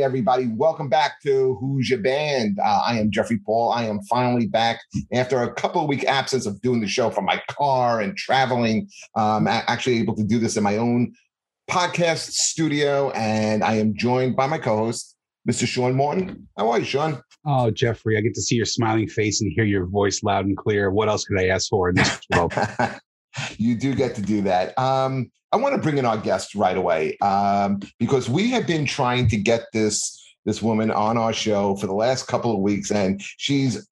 Hey, everybody, welcome back to Who's Your Band? Uh, I am Jeffrey Paul. I am finally back after a couple of week absence of doing the show from my car and traveling. Um, actually able to do this in my own podcast studio, and I am joined by my co host, Mr. Sean Morton. How are you, Sean? Oh, Jeffrey, I get to see your smiling face and hear your voice loud and clear. What else could I ask for in this world? you do get to do that. Um, I want to bring in our guest right away um, because we have been trying to get this this woman on our show for the last couple of weeks, and she's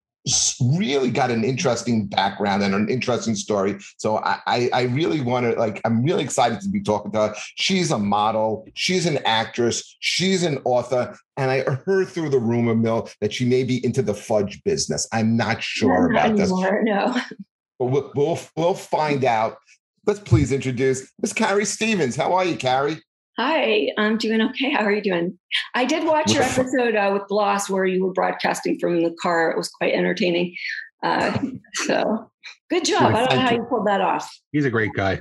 really got an interesting background and an interesting story. So I, I really want to like, I'm really excited to be talking to her. She's a model, she's an actress, she's an author, and I heard through the rumor mill that she may be into the fudge business. I'm not sure not about anymore, this. No, but we'll, we'll we'll find out. Let's please introduce Miss Carrie Stevens. How are you, Carrie? Hi, I'm doing okay. How are you doing? I did watch your episode uh, with Blas where you were broadcasting from the car. It was quite entertaining. Uh, so good job. I don't know how you pulled that off. He's a great guy.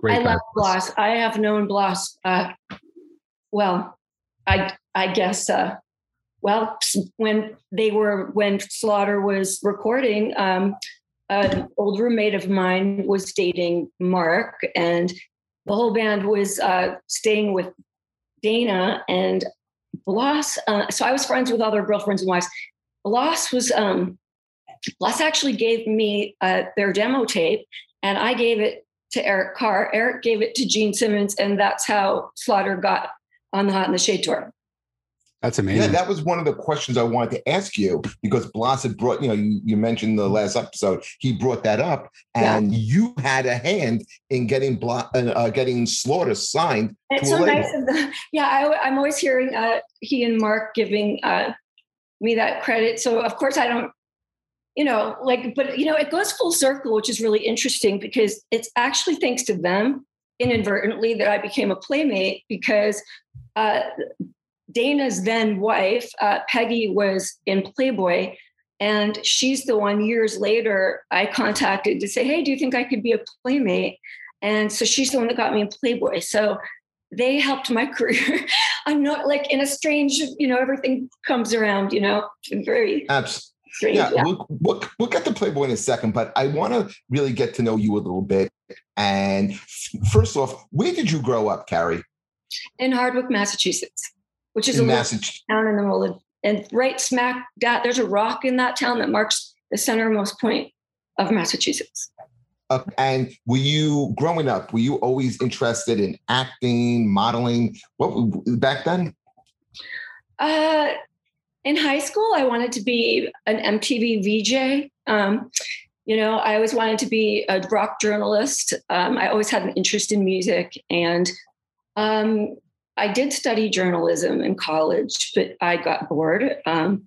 Great I guy. love Blas. I have known Blas. Uh, well, I I guess. Uh, well, when they were when Slaughter was recording, um, an old roommate of mine was dating Mark, and the whole band was uh, staying with Dana and Blas. Uh, so I was friends with other girlfriends and wives. Blas was um, Blas actually gave me uh, their demo tape, and I gave it to Eric Carr. Eric gave it to Gene Simmons, and that's how Slaughter got on the Hot in the Shade tour. That's amazing. Yeah, that was one of the questions I wanted to ask you because Blas had brought, you know, you, you mentioned the last episode, he brought that up, and yeah. you had a hand in getting Bla- uh, uh getting Slaughter signed. It's so nice of the, yeah, I, am always hearing uh, he and Mark giving uh, me that credit. So of course I don't, you know, like, but you know, it goes full circle, which is really interesting because it's actually thanks to them inadvertently that I became a playmate because uh, Dana's then wife, uh, Peggy, was in Playboy. And she's the one years later I contacted to say, Hey, do you think I could be a playmate? And so she's the one that got me in Playboy. So they helped my career. I'm not like in a strange, you know, everything comes around, you know, very Absolutely. Strange, yeah, yeah. We'll, we'll, we'll, get to Playboy in a second, but I want to really get to know you a little bit. And first off, where did you grow up, Carrie? In Hardwick, Massachusetts which is in a Massachusetts. town in the middle of, and right smack that there's a rock in that town that marks the centermost point of Massachusetts. Uh, and were you growing up? Were you always interested in acting, modeling? What back then? Uh, in high school, I wanted to be an MTV VJ. Um, you know, I always wanted to be a rock journalist. Um, I always had an interest in music, and um, I did study journalism in college, but I got bored. Um,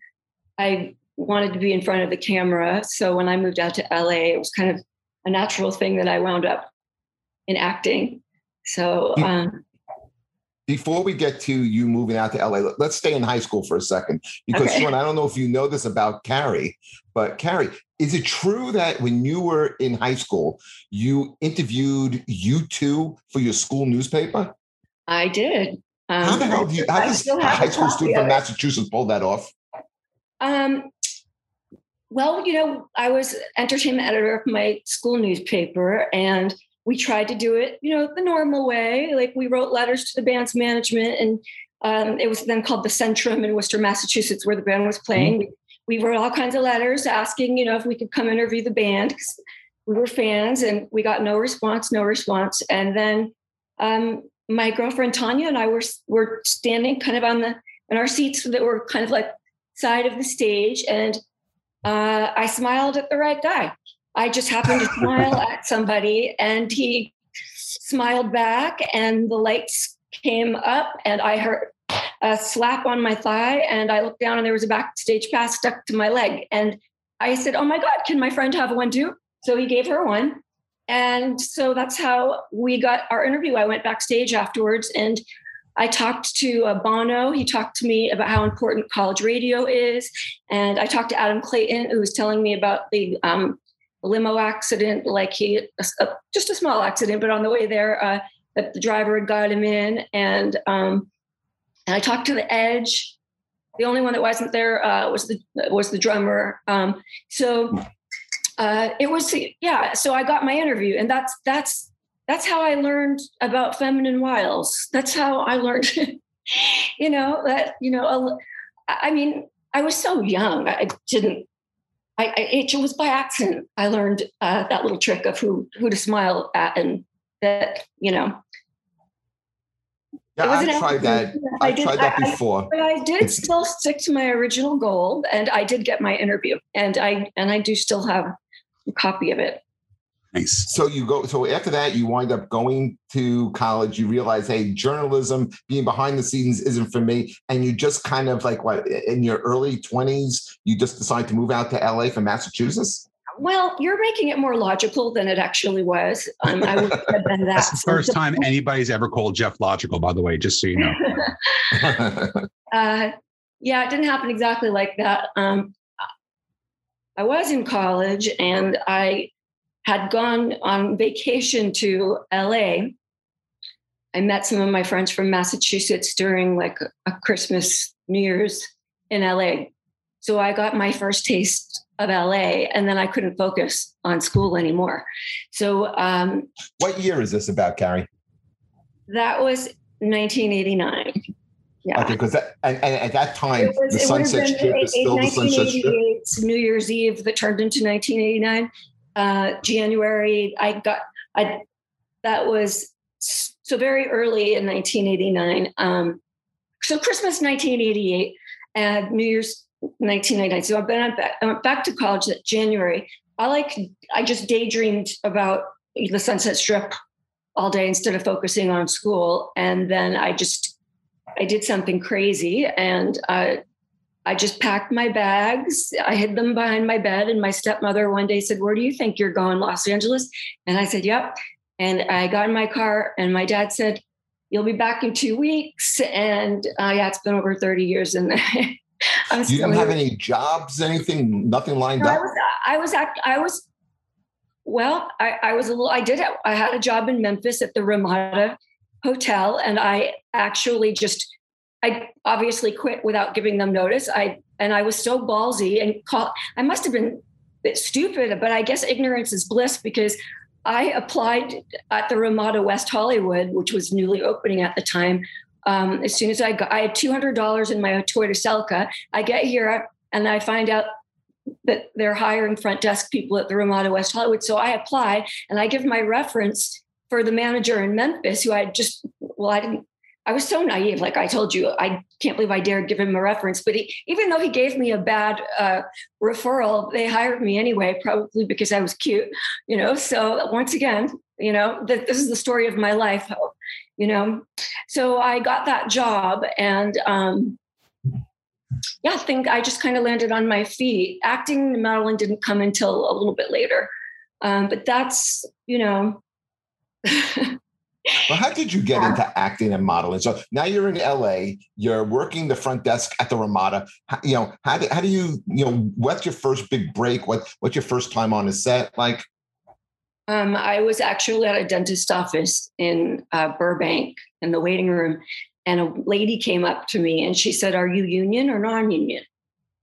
I wanted to be in front of the camera. So when I moved out to LA, it was kind of a natural thing that I wound up in acting. So, um, before we get to you moving out to LA, let's stay in high school for a second. Because, okay. Sean, I don't know if you know this about Carrie, but Carrie, is it true that when you were in high school, you interviewed U2 for your school newspaper? I did. Um, how the hell do you, how does a high school student from Massachusetts pull that off? Um, well, you know, I was entertainment editor of my school newspaper and we tried to do it, you know, the normal way. Like we wrote letters to the band's management and um, it was then called the Centrum in Worcester, Massachusetts, where the band was playing. Mm-hmm. We, we wrote all kinds of letters asking, you know, if we could come interview the band because we were fans and we got no response, no response. And then um, my girlfriend Tanya and I were were standing kind of on the in our seats that were kind of like side of the stage, and uh, I smiled at the right guy. I just happened to smile at somebody, and he smiled back, and the lights came up, and I heard a slap on my thigh, and I looked down, and there was a backstage pass stuck to my leg, and I said, "Oh my God, can my friend have one too?" So he gave her one, and so that's how we got our interview. I went backstage afterwards and I talked to uh, Bono. He talked to me about how important college radio is. And I talked to Adam Clayton, who was telling me about the um, limo accident, like he, just a small accident, but on the way there, uh, that the driver had got him in. And, um, and I talked to the Edge. The only one that wasn't there uh, was the was the drummer. Um, so uh, it was yeah. So I got my interview, and that's that's that's how I learned about feminine wiles. That's how I learned. you know that you know. I mean, I was so young. I didn't. I, I it was by accident. I learned uh, that little trick of who who to smile at, and that you know yeah, I've tried that. I've tried that before. I, but I did still stick to my original goal, and I did get my interview, and I and I do still have copy of it. Nice. So you go. So after that, you wind up going to college. You realize, hey, journalism, being behind the scenes, isn't for me. And you just kind of like what in your early twenties, you just decide to move out to LA from Massachusetts. Well, you're making it more logical than it actually was. Um, I would have been that. That's the first time anybody's ever called Jeff logical, by the way, just so you know. uh, yeah, it didn't happen exactly like that. Um, I was in college and I had gone on vacation to LA. I met some of my friends from Massachusetts during like a Christmas, New Year's in LA. So I got my first taste of LA, and then I couldn't focus on school anymore. So, um, what year is this about, Carrie? That was 1989. Yeah. Okay, because and, and, at that time, was, the Sunset Strip is still the Sunset Strip. New Year's Eve that turned into 1989. Uh, January, I got I that was so very early in 1989. Um, so Christmas 1988 and New Year's 1999. So I've been back, I went back to college that January. I like I just daydreamed about the Sunset Strip all day instead of focusing on school. And then I just I did something crazy and I I just packed my bags. I hid them behind my bed. And my stepmother one day said, Where do you think you're going? Los Angeles? And I said, Yep. And I got in my car and my dad said, You'll be back in two weeks. And uh, yeah, it's been over 30 years. And I'm you didn't have any jobs, anything, nothing lined no, up. I was, I was, I was, well, I, I was a little, I did, I had a job in Memphis at the Ramada Hotel, and I actually just, I obviously quit without giving them notice. I and I was so ballsy and call. I must have been stupid, but I guess ignorance is bliss because I applied at the Ramada West Hollywood, which was newly opening at the time, um, as soon as I got, I had two hundred dollars in my Toyota Celica. I get here and I find out that they're hiring front desk people at the Ramada West Hollywood. So I apply and I give my reference for the manager in Memphis, who I just well, I didn't. I was so naive. Like I told you, I can't believe I dared give him a reference. But he, even though he gave me a bad uh, referral, they hired me anyway, probably because I was cute, you know. So once again, you know, that this is the story of my life you know so i got that job and um yeah i think i just kind of landed on my feet acting and modeling didn't come until a little bit later um, but that's you know well, how did you get into acting and modeling? So now you're in LA, you're working the front desk at the Ramada. How, you know, how do, how do you, you know, what's your first big break? What, what's your first time on a set like? Um, I was actually at a dentist office in uh, Burbank in the waiting room, and a lady came up to me and she said, "Are you union or non-union?"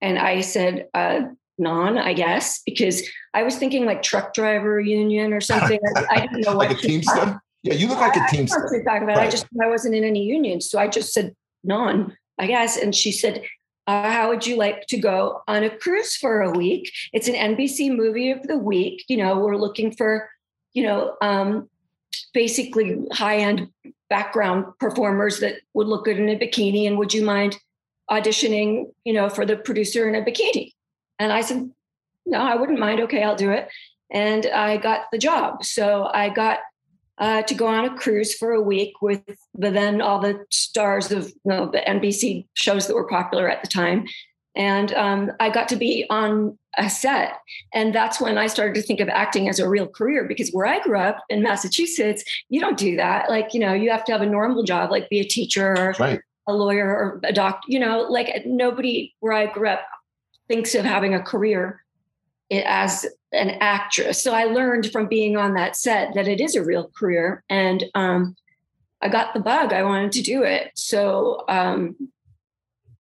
And I said, uh, "Non, I guess," because I was thinking like truck driver union or something. I, I didn't know like what. Like a teamster. Yeah, you look like a teamster. I, talking about. Right. I just I wasn't in any union, so I just said non, I guess. And she said, uh, how would you like to go on a cruise for a week? It's an NBC movie of the week. You know, we're looking for you know, um, basically high end background performers that would look good in a bikini. And would you mind auditioning, you know, for the producer in a bikini? And I said, no, I wouldn't mind. Okay, I'll do it. And I got the job. So I got uh, to go on a cruise for a week with the then all the stars of you know, the NBC shows that were popular at the time. And um, I got to be on a set. And that's when I started to think of acting as a real career because where I grew up in Massachusetts, you don't do that. Like, you know, you have to have a normal job, like be a teacher or right. a lawyer or a doctor, you know, like nobody where I grew up thinks of having a career as an actress. So I learned from being on that set that it is a real career. And um, I got the bug. I wanted to do it. So um,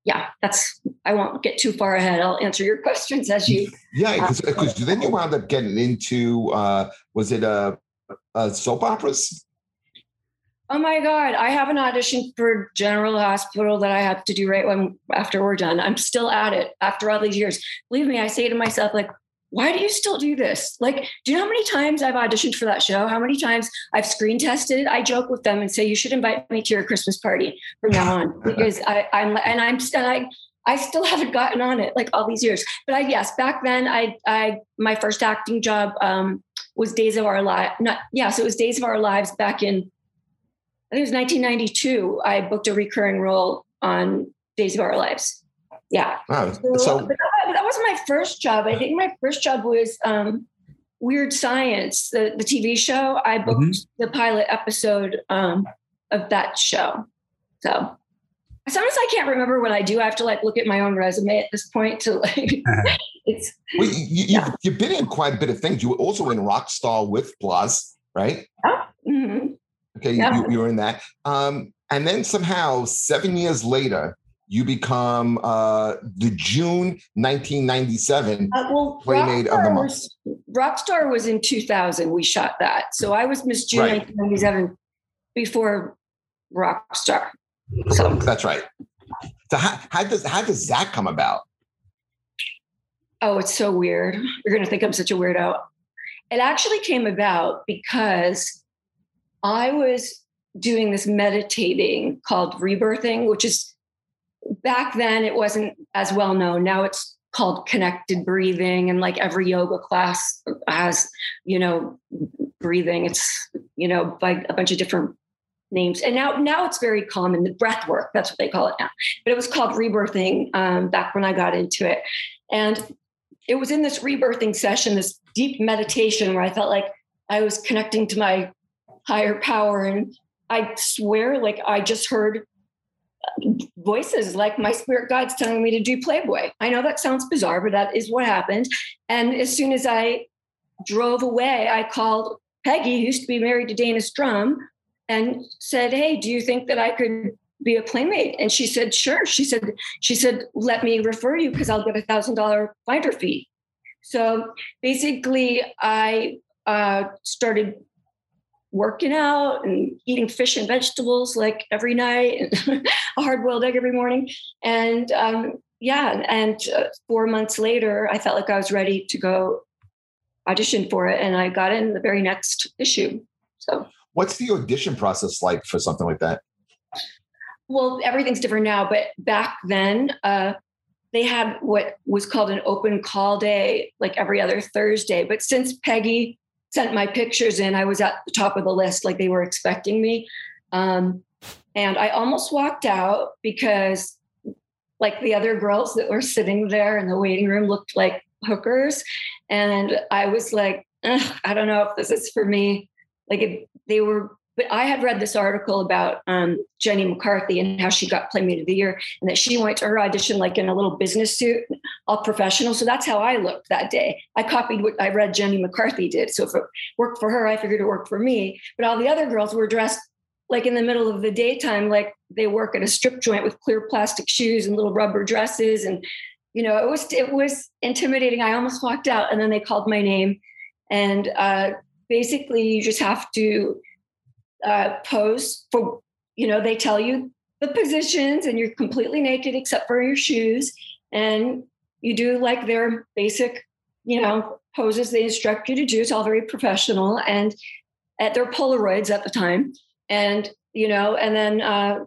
yeah, that's. I won't get too far ahead. I'll answer your questions as you. Yeah, because then you wound up getting into. uh Was it a, a soap operas? Oh my God. I have an audition for General Hospital that I have to do right when after we're done. I'm still at it after all these years. Believe me, I say to myself, like, why do you still do this? Like, do you know how many times I've auditioned for that show? How many times I've screen tested? I joke with them and say, you should invite me to your Christmas party from now on because I, I'm and I'm still I I still haven't gotten on it like all these years. But I yes, back then I I my first acting job um was Days of Our Lives. Not yeah, so it was Days of Our Lives back in I think it was 1992. I booked a recurring role on Days of Our Lives. Yeah. Wow. So, So that, that wasn't my first job. I think my first job was um, Weird Science, the, the TV show. I booked the pilot episode um, of that show. So sometimes I can't remember what I do. I have to like look at my own resume at this point to like it's well, you, you, Yeah. you've been in quite a bit of things. You were also in Rockstar with Blas, right? mhm. Okay, Yeah. you, you were in that. Um, and then somehow, seven years later, you become uh, the June 1997. Uh, well, Playmate of the Month. was, Rockstar was in 2000. We shot that, so I was Miss June Right. 1997 before Rockstar. So That's right. So how, how does how does that come about? Oh, it's so weird. You're going to think I'm such a weirdo. It actually came about because I was doing this meditating called rebirthing, which is back then it wasn't as well known. Now it's called connected breathing, and like every yoga class has, you know, breathing. It's you know by a bunch of different names, and now now it's very common. The breath work, that's what they call it now. But it was called rebirthing um, back when I got into it, and it was in this rebirthing session, this deep meditation where I felt like I was connecting to my higher power. And I swear, like I just heard voices like my spirit guides telling me to do Playboy. I know that sounds bizarre, but that is what happened. And as soon as I drove away, I called Peggy, who used to be married to Dana Strum, and said, Hey, do you think that I could be a playmate? And she said, Sure. She said, she said, let me refer you because I'll get a thousand dollar finder fee. So basically, I uh, started working out and eating fish and vegetables like every night, and a hard boiled egg every morning. And um, yeah, and uh, four months later, I felt like I was ready to go audition for it, and I got in the very next issue. So. What's the audition process like for something like that? well everything's different now but back then uh, they had what was called an open call day like every other thursday but since peggy sent my pictures in. I was at the top of the list like they were expecting me. Um, and i almost walked out because like the other girls that were sitting there in the waiting room looked like hookers. And i was like i don't know if this is for me. Like they were but I had read this article about um, Jenny McCarthy and how she got Playmate of the Year, and that she went to her audition like in a little business suit, all professional. So that's how I looked that day. I copied what I read Jenny McCarthy did. So if it worked for her, I figured it worked for me. But all the other girls were dressed like in the middle of the daytime, like they work at a strip joint with clear plastic shoes and little rubber dresses, and you know it was it was intimidating. I almost walked out, and then they called my name, and uh, basically you just have to uh, pose for you know they tell you the positions and you're completely naked except for your shoes. And you do like their basic you know poses they instruct you to do. It's all very professional and at their polaroids at the time. And you know and then uh,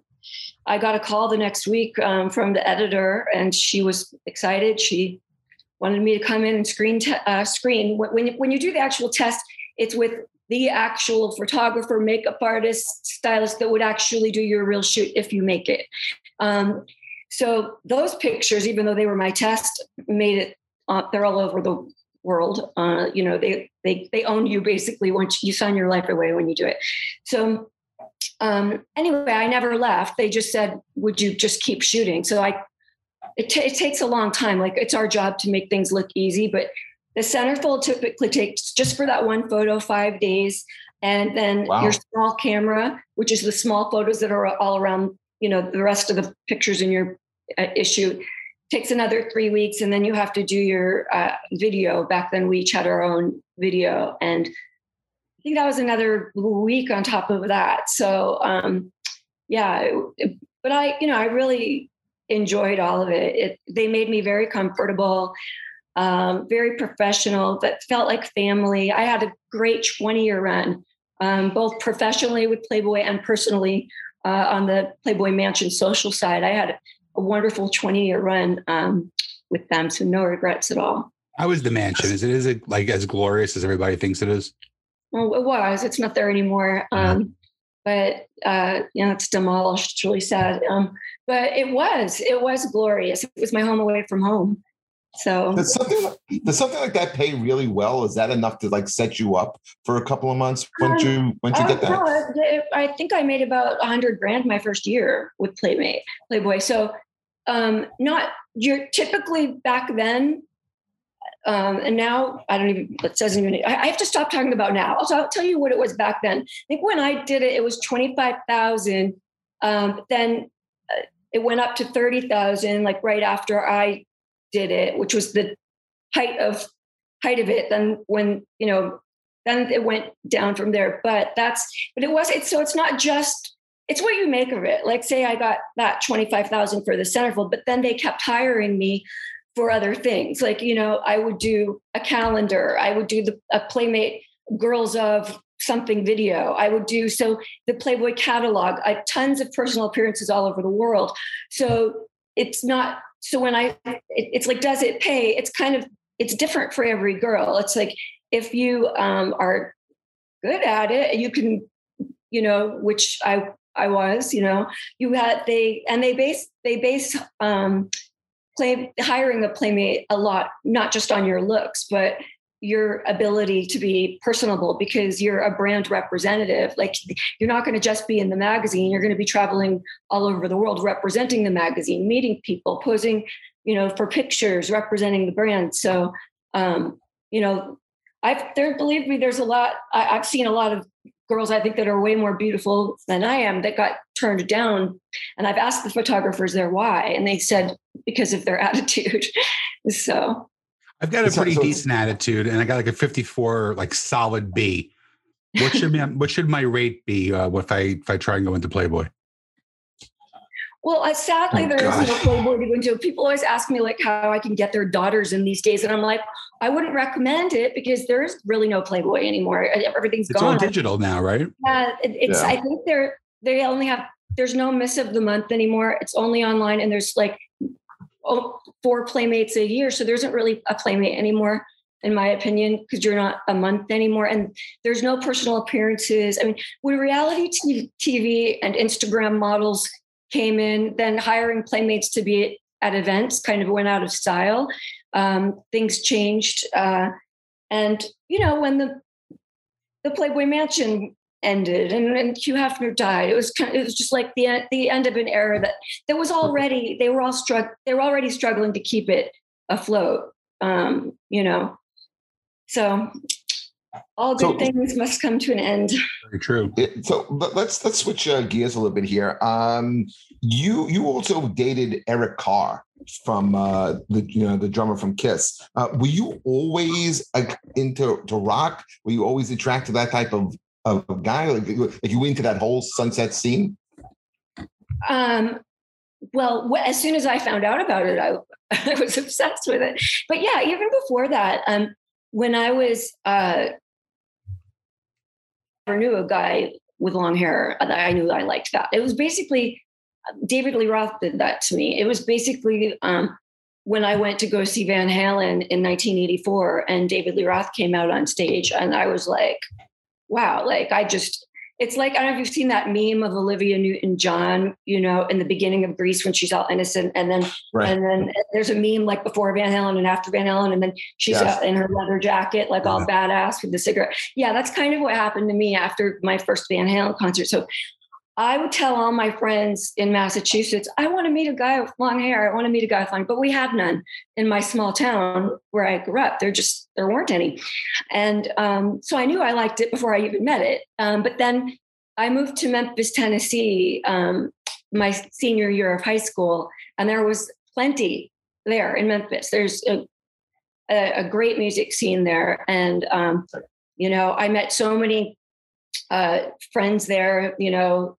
i got a call the next week um, from the editor and she was excited. She wanted me to come in and screen te- uh, screen. When, when, when you do the actual test it's with the actual photographer, makeup artist, stylist that would actually do your real shoot if you make it. Um, so those pictures, even though they were my test, made it. Uh, they're all over the world. Uh, you know, they they they own you basically once you sign your life away when you do it. So um, anyway, I never left. They just said, "Would you just keep shooting?" So I. It, t- it takes a long time. Like it's our job to make things look easy, but the centerfold typically takes just for that one photo five days, and then Wow. your small camera, which is the small photos that are all around, you know, the rest of the pictures in your uh, issue takes another three weeks. And then you have to do your uh, video. Back then we each had our own video. And i think that was another week on top of that. So um, yeah it, but i you know i really enjoyed all of it, it they made me very comfortable um, very professional that felt like family i had a great 20 year run um, both professionally with playboy and personally uh, on the playboy mansion social side i had a wonderful 20 year run um, with them. So no regrets at all. How is the mansion? Is it is it like as glorious as everybody thinks it is? Well, it was. It's not there anymore. Uh-huh. Um, but uh, you know, it's demolished. It's really sad. Um, but it was. It was glorious. It was my home away from home. So does something like, does something like that pay really well? Is that enough to like set you up for a couple of months once um, you once you uh, get that? No, I think I made about a hundred grand my first year with Playmate Playboy. So um, not you're typically back then. Um, and now I don't even, it doesn't even, I have to stop talking about now. Also, I'll tell you what it was back then. I think when I did it, it was 25,000. Um, then uh, it went up to 30,000, like right after I did it, which was the height of height of it. Then when, you know, then it went down from there, but that's, but it was, it's, so it's not just it's what you make of it. Like, say I got that 25,000 for the centerfold, but then they kept hiring me for other things. Like, you know, I would do a calendar, I would do the a Playmate Girls of something video. I would do so the Playboy catalog, I tons of personal appearances all over the world. So it's not so when I it, it's like does it pay? It's kind of it's different for every girl. It's like if you um, are good at it, you can you know, which I I was, you know, you had they and they base they base um play hiring a playmate a lot, not just on your looks, but your ability to be personable because you're a brand representative. Like you're not going to just be in the magazine, you're going to be traveling all over the world representing the magazine, meeting people, posing, you know, for pictures, representing the brand. So um, you know, I've there believe me, there's a lot I, I've seen a lot of girls I think that are way more beautiful than I am that got turned down. And I've asked the photographers there why, and they said because of their attitude. so I've got a pretty decent attitude, and I got like a 54, like solid B. What should my, what should my rate be uh, if I if I try and go into Playboy? Well, uh, sadly, oh, there isn't a Playboy to go into. People always ask me like how I can get their daughters in these days, and I'm like, I wouldn't recommend it because there's really no Playboy anymore. Everything's it's gone. all digital now, right? Yeah, it, it's. Yeah. I think they're they only have. There's no miss of the month anymore. It's only online, and there's like four playmates a year, so there isn't really a playmate anymore in my opinion, because you're not a month anymore. And there's no personal appearances. I mean, when reality TV and Instagram models came in, then hiring playmates to be at events kind of went out of style. Um, things changed, uh, and you know when the the Playboy Mansion ended and, and Hugh Hefner died, it was kind of, it was just like the the end of an era that that was already they were all struck they were already struggling to keep it afloat. Um, you know, so all good so, things must come to an end. Very true. So let's let's switch uh, gears a little bit here. Um, you you also dated Eric Carr from uh, the you know the drummer from Kiss. Uh, were you always like into to rock? Were you always attracted to that type of of guy? Like, like you into that whole sunset scene? Um. Well, as soon as I found out about it, I, I was obsessed with it. But yeah, even before that, um, when I was uh, never knew a guy with long hair. that I knew I liked that. It was basically David Lee Roth did that to me. It was basically um, when I went to go see Van Halen in 1984, and David Lee Roth came out on stage, and I was like, "Wow!" Like I just it's like I don't know if you've seen that meme of Olivia Newton-John, you know, in the beginning of Grease when she's all innocent, and then right. and then there's a meme like before Van Halen and after Van Halen, and then she's yes. in her leather jacket, like all uh-huh. badass with the cigarette. Yeah, that's kind of what happened to me after my first Van Halen concert. So I would tell all my friends in Massachusetts, I want to meet a guy with long hair. I want to meet a guy with long, but we have none in my small town where I grew up. There just there weren't any, and um, so I knew I liked it before I even met it. Um, but then I moved to Memphis, Tennessee, um, my senior year of high school, and there was plenty there in Memphis. There's a, a, a great music scene there, and um, you know, I met so many uh, friends there. You know,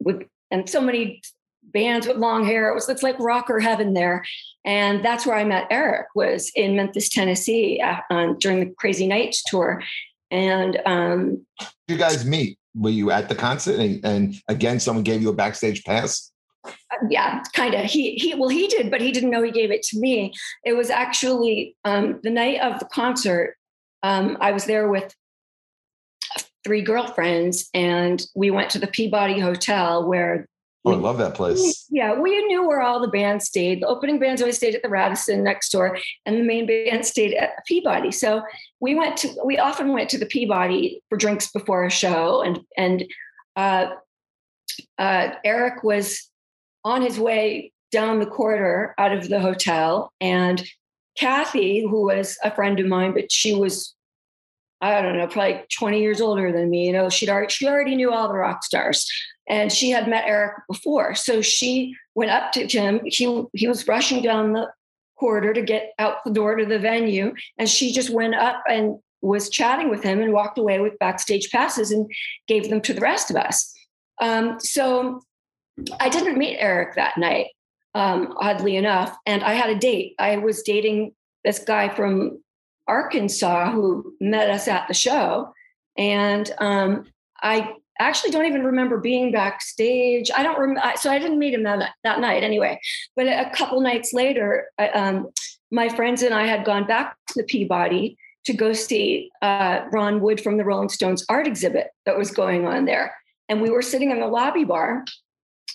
with and so many bands with long hair. It was it's like rocker heaven there, and that's where I met Eric. Was in Memphis, Tennessee, uh, um, during the Crazy Nights tour, and um, you guys meet? Were you at the concert? And, and again, someone gave you a backstage pass? Uh, yeah, kind of. He he well, he did, but he didn't know he gave it to me. It was actually um, the night of the concert. Um, I was there with three girlfriends, and we went to the Peabody Hotel where Oh, I love that place. Yeah, we knew where all the bands stayed. The opening bands always stayed at the Radisson next door, and the main band stayed at Peabody. So we went to we often went to the Peabody for drinks before a show, and and uh, uh, Eric was on his way down the corridor out of the hotel, and Kathy, who was a friend of mine, but she was I don't know, probably 20 years older than me. You know, she'd already she already knew all the rock stars and she had met Eric before. So she went up to him. He he was rushing down the corridor to get out the door to the venue, and she just went up and was chatting with him and walked away with backstage passes and gave them to the rest of us. Um, so I didn't meet Eric that night, um, oddly enough, and I had a date. I was dating this guy from Arkansas who met us at the show, and um, I actually don't even remember being backstage. I don't remember. So I didn't meet him that, that night anyway. But a couple nights later, um, my friends and I had gone back to the Peabody to go see uh, Ron Wood from the Rolling Stones art exhibit that was going on there. And we were sitting in the lobby bar.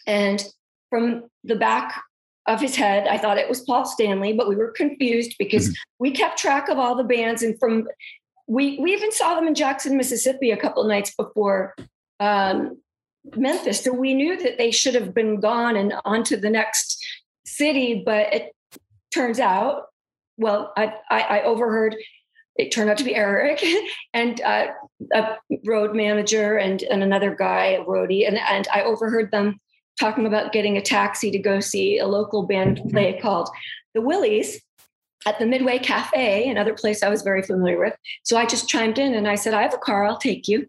And from the back of his head, I thought it was Paul Stanley, but we were confused because mm-hmm. we kept track of all the bands. And from we we even saw them in Jackson, Mississippi a couple nights before um, Memphis. So we knew that they should have been gone and on to the next city. But it turns out, well, I, I, I overheard it turned out to be Eric and uh, a road manager and, and another guy, a roadie. And, and I overheard them talking about getting a taxi to go see a local band play mm-hmm. called the Willies at the Midway Cafe, another place I was very familiar with. So I just chimed in and I said, I have a car, I'll take you.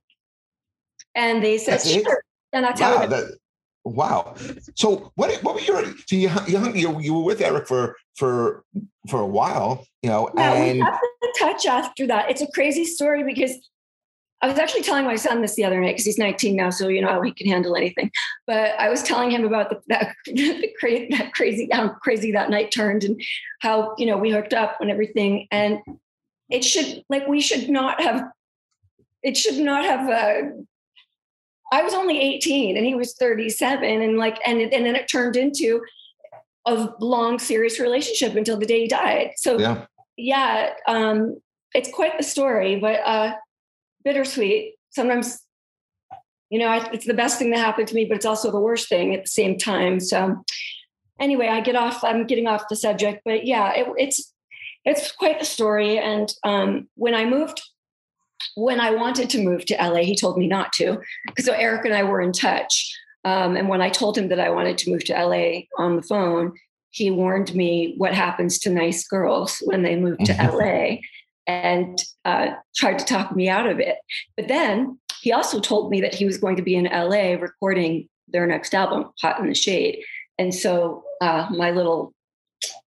And they said, That's sure. It? And I wow, that, wow. So what what were your so you, you you were with Eric for for for a while, you know, yeah, and we kept in touch after that. It's a crazy story because I was actually telling my son this the other night because he's 19 now, so you know he can handle anything. But I was telling him about the, that, the crazy, that crazy, how crazy that night turned, and how you know we hooked up and everything. And it should like we should not have, it should not have uh, I was only 18 and he was 37 and like and and then it turned into a long serious relationship until the day he died. So yeah, yeah um, it's quite the story, but uh, bittersweet. Sometimes, you know, it's the best thing that happened to me, but it's also the worst thing at the same time. So anyway, I get off. I'm getting off the subject, but yeah, it, it's it's quite the story. And um, when I moved when I wanted to move to LA, he told me not to. Because so Eric and I were in touch. Um, and when I told him that I wanted to move to LA on the phone, he warned me what happens to nice girls when they move to mm-hmm. LA and uh, tried to talk me out of it. But then he also told me that he was going to be in LA recording their next album, Hot in the Shade. And so uh, my little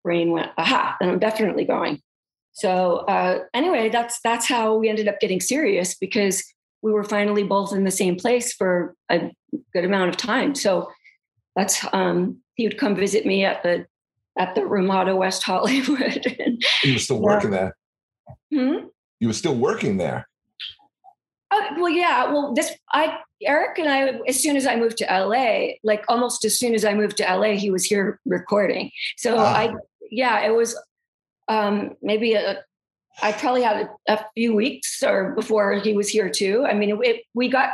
brain went, aha, and I'm definitely going. So uh, anyway, that's that's how we ended up getting serious because we were finally both in the same place for a good amount of time. So that's um, he would come visit me at the at the Ramada West Hollywood. you were still working there. Hmm? You were still working there. Uh, well, yeah. Well, this I Eric and I, as soon as I moved to LA, like almost as soon as I moved to LA, he was here recording. So ah. I, yeah, it was um, maybe a, I probably had a, a, few weeks or before he was here too. I mean, it, we got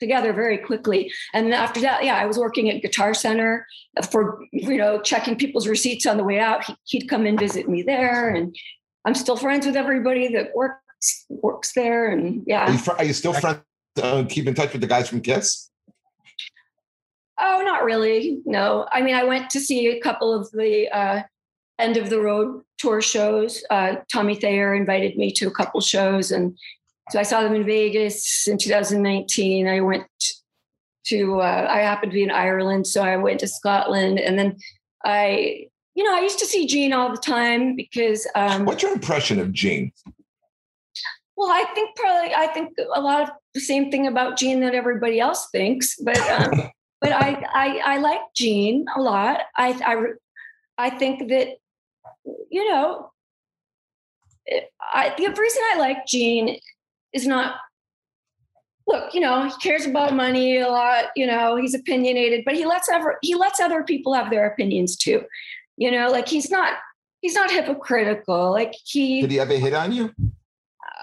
together very quickly. And after that, yeah, I was working at Guitar Center for, you know, checking people's receipts on the way out. He, would come and visit me there. And I'm still friends with everybody that works, works there. And yeah. Are you, fr- are you still friends? Uh, keep in touch with the guys from Kiss? Oh, not really. No. I mean, I went to see a couple of the uh, end of the road tour shows. Uh, Tommy Thayer invited me to a couple shows, and so I saw them in Vegas in 2019. I went to. Uh, I happened to be in Ireland, so I went to Scotland, and then I, you know, I used to see Gene all the time because. Um, What's your impression of Gene? Well, I think probably I think a lot of the same thing about Gene that everybody else thinks, but um, but I, I I like Gene a lot. I I I think that you know I the reason I like Gene is not look, you know, he cares about money a lot, you know, he's opinionated, but he lets ever he lets other people have their opinions too. You know, like he's not he's not hypocritical. Like he Did he ever hit on you?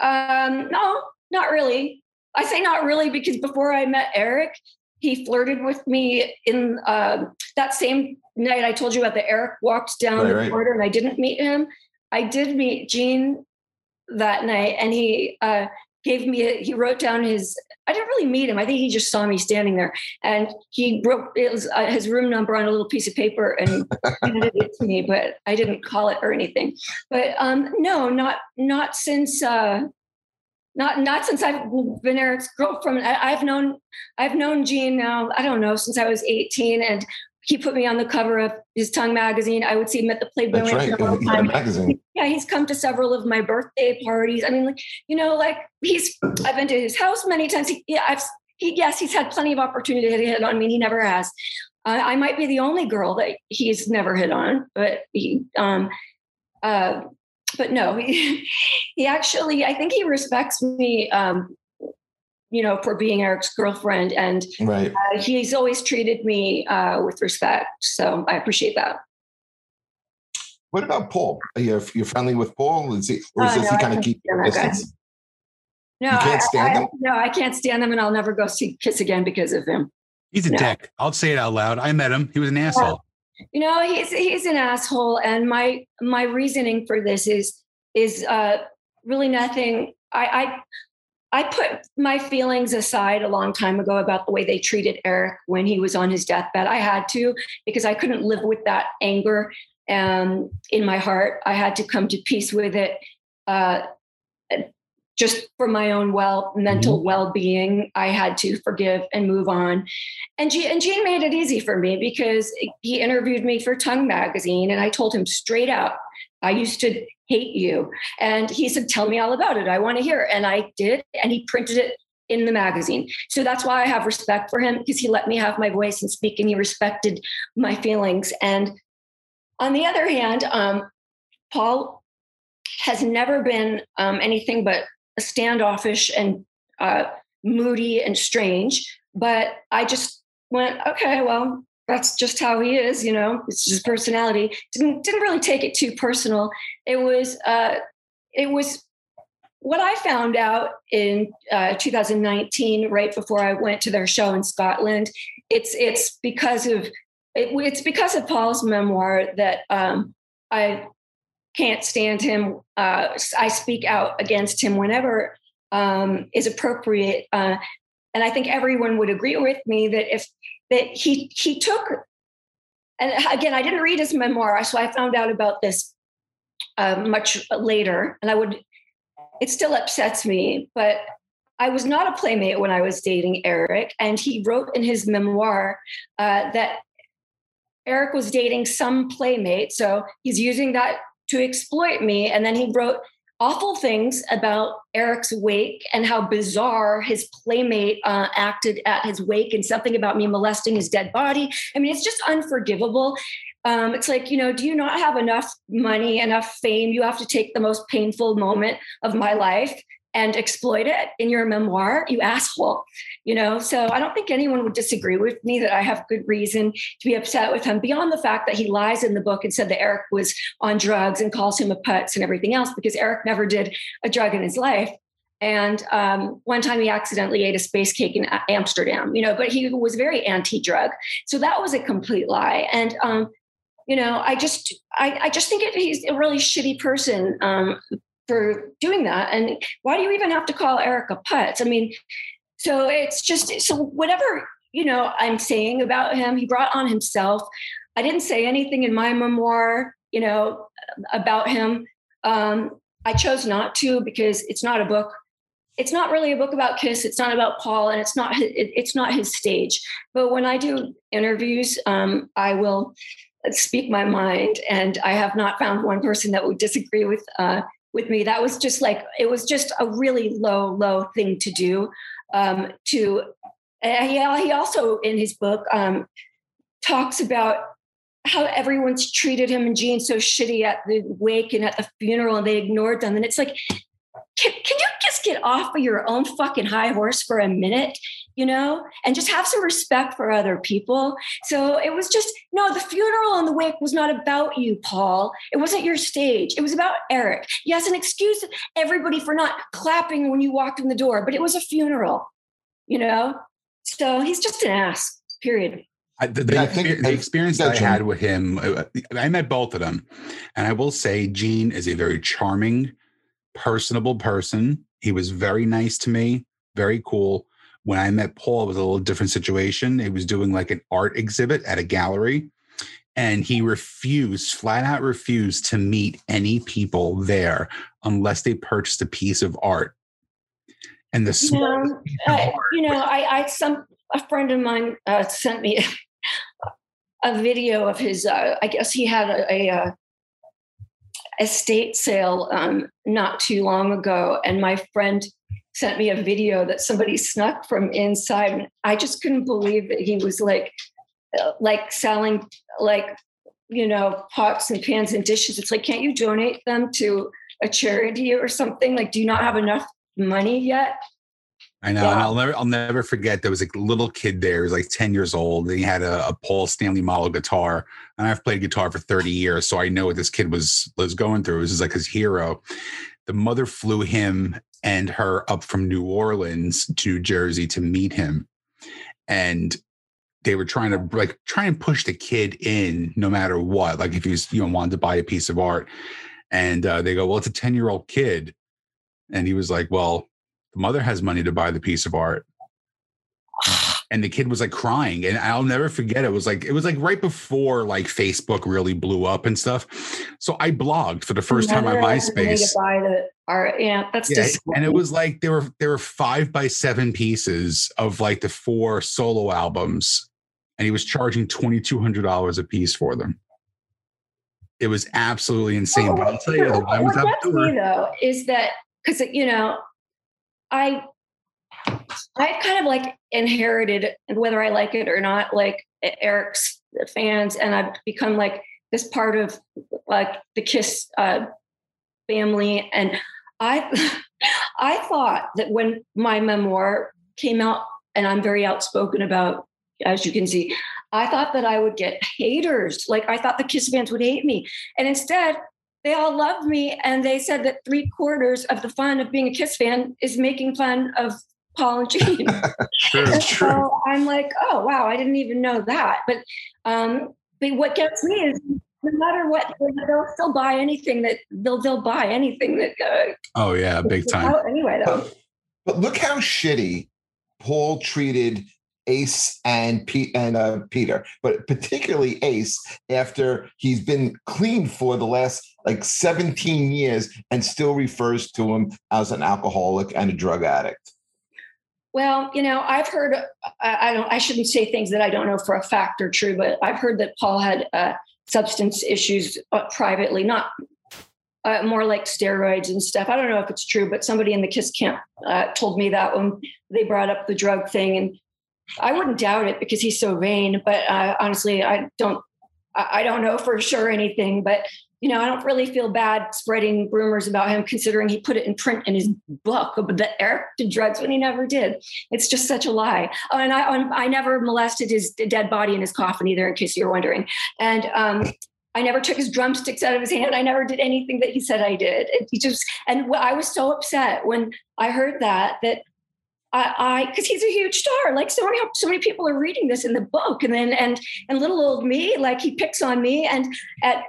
Um, no, not really. I say not really because before I met Eric, he flirted with me in uh, that same night I told you about the Eric walked down right, the right. border and I didn't meet him. I did meet Gene that night and he uh, gave me, a, he wrote down his, I didn't really meet him. I think he just saw me standing there and he wrote was, uh, his room number on a little piece of paper and handed it to me, but I didn't call it or anything. But um, no, not, not since, uh, not not since I've been Eric's girlfriend. I, have known I've known Gene now. I don't know since I was 18, and he put me on the cover of his Tongue magazine. I would see him at the Playboy right. Yeah, he's come to several of my birthday parties. I mean, like you know, like he's I've been to his house many times. He, yeah, I've he, yes, he's had plenty of opportunity to hit on me. He never has. Uh, I might be the only girl that he's never hit on, but he um uh but no, he, he actually, I think he respects me, um, you know, for being Eric's girlfriend. And right. uh, he's always treated me uh, with respect. So I appreciate that. What about Paul? Are you you're friendly with Paul? Is he, or is oh, no, he kind of keep distance? No, you can't stand I, him. no, I can't stand him, and I'll never go see Kiss again because of him. He's a no. dick. I'll say it out loud. I met him. He was an asshole you know he's he's an asshole and my my reasoning for this is is uh really nothing i i i put my feelings aside a long time ago about the way they treated eric when he was on his deathbed. I had to because i couldn't live with that anger um in my heart. I had to come to peace with it uh just for my own well mental mm-hmm. well-being. I had to forgive and move on. And gene, and gene made it easy for me because he interviewed me for tongue magazine and i told him straight out i used to hate you. And he said tell me all about it. I want to hear and i did and he printed it in the magazine. So that's why i have respect for him because he let me have my voice and speak and he respected my feelings. And on the other hand um, paul has never been um, anything but standoffish and uh, moody and strange. But I just went, okay, well, that's just how he is, you know. It's just personality. Didn't didn't really take it too personal. It was uh, it was what I found out in uh, 2019, right before I went to their show in Scotland. It's it's because of it, it's because of Paul's memoir that um, I can't stand him. Uh, I speak out against him whenever um, is appropriate. Uh, and I think everyone would agree with me that if that he he took, and again, I didn't read his memoir, so I found out about this uh, much later, and I would. It still upsets me, but I was not a playmate when I was dating Eric, and he wrote in his memoir uh, that Eric was dating some playmate. So he's using that to exploit me. And then he wrote awful things about Eric's wake and how bizarre his playmate uh, acted at his wake and something about me molesting his dead body. I mean, it's just unforgivable. Um, it's like, you know, do you not have enough money, enough fame? You have to take the most painful moment of my life and exploit it in your memoir, you asshole. You know, so I don't think anyone would disagree with me that I have good reason to be upset with him beyond the fact that he lies in the book and said that Eric was on drugs and calls him a putz and everything else because Eric never did a drug in his life. And um, one time he accidentally ate a space cake in Amsterdam, you know, but he was very anti-drug. So that was a complete lie. And um, you know, I just I, I just think it, he's a really shitty person um, for doing that. And why do you even have to call Eric a putz? I mean, so it's just so whatever you know I'm saying about him. He brought on himself. I didn't say anything in my memoir, you know, about him. Um, I chose not to because it's not a book. It's not really a book about Kiss. It's not about Paul, and it's not his, it's not his stage. But when I do interviews, um, I will speak my mind, and I have not found one person that would disagree with uh, with me. That was just like it was just a really low, low thing to do. Um, to he, he also in his book um, talks about how everyone's treated him and Gene so shitty at the wake and at the funeral, and they ignored them. And it's like, can, can you just get off of your own fucking high horse for a minute, you know, and just have some respect for other people? So it was just, no, the funeral and the wake was not about you, Paul. It wasn't your stage. It was about Eric. Yes, an excuse everybody for not clapping when you walked in the door, but it was a funeral, you know? So he's just an ass, period. I, the, yeah, the, the experience that I had with him, uh, I met both of them. And I will say, Gene is a very charming, personable person. He was very nice to me, very cool. When I met Paul, it was a little different situation. He was doing like an art exhibit at a gallery, and he refused, flat out refused to meet any people there unless they purchased a piece of art. And the small, uh, you know, I, I, some a friend of mine uh, sent me a video of his. Uh, I guess he had a, a, a estate sale um, not too long ago, and my friend sent me a video that somebody snuck from inside. And I just couldn't believe that he was like, uh, like selling like you know pots and pans and dishes. It's like, can't you donate them to a charity or something? Like, do you not have enough money yet? I know, yeah. and I'll never, I'll never forget. There was a little kid there. He was like ten years old. And he had a, a Paul Stanley model guitar, and I've played guitar for thirty years, so I know what this kid was was going through. This is like his hero. The mother flew him and her up from New Orleans to New Jersey to meet him, and they were trying to like try and push the kid in no matter what. Like if he's you know wanted to buy a piece of art, and uh, they go, "Well, it's a ten year old kid," and he was like, "Well." the mother has money to buy the piece of art and the kid was like crying and i'll never forget it. Was like it was like right before like facebook really blew up and stuff. So i blogged for the first time on myspace. buy the art yeah that's yeah, and it was like there were there were five by seven pieces of like the four solo albums and he was charging $2200 a piece for them. It was absolutely insane oh, but i'll tell you the line was up me though is that because you know I I kind of like inherited, whether I like it or not, like Eric's fans, and I've become like this part of like the Kiss uh, family. And I I thought that when my memoir came out, and I'm very outspoken about, as you can see, I thought that I would get haters. Like I thought the Kiss fans would hate me, and instead they all loved me and they said that three quarters of the fun of being a kiss fan is making fun of paul and gene sure, so i'm like oh wow i didn't even know that. But um but what gets me is no matter what they'll still buy anything that they'll they'll buy anything that uh, oh yeah big time. anyway though. But, but look how shitty paul treated Ace and Pete and uh, Peter, but particularly Ace after he's been clean for the last like 17 years and still refers to him as an alcoholic and a drug addict. Well, you know, I've heard I don't I shouldn't say things that I don't know for a fact are true, but I've heard that Paul had uh, substance issues uh, privately, not uh, more like steroids and stuff. I don't know if it's true, but somebody in the Kiss camp uh, told me that when they brought up the drug thing, and I wouldn't doubt it because he's so vain. But uh, honestly, I don't. I don't know for sure anything, but you know, I don't really feel bad spreading rumors about him, considering he put it in print in his book that Eric did drugs when he never did. It's just such a lie. Oh, and I, I never molested his dead body in his coffin either, in case you're wondering. And um, I never took his drumsticks out of his hand. I never did anything that he said I did. He just, and I was so upset when I heard that that I because he's a huge star. Like so many so many people are reading this in the book, and then and and little old me, like he picks on me, and at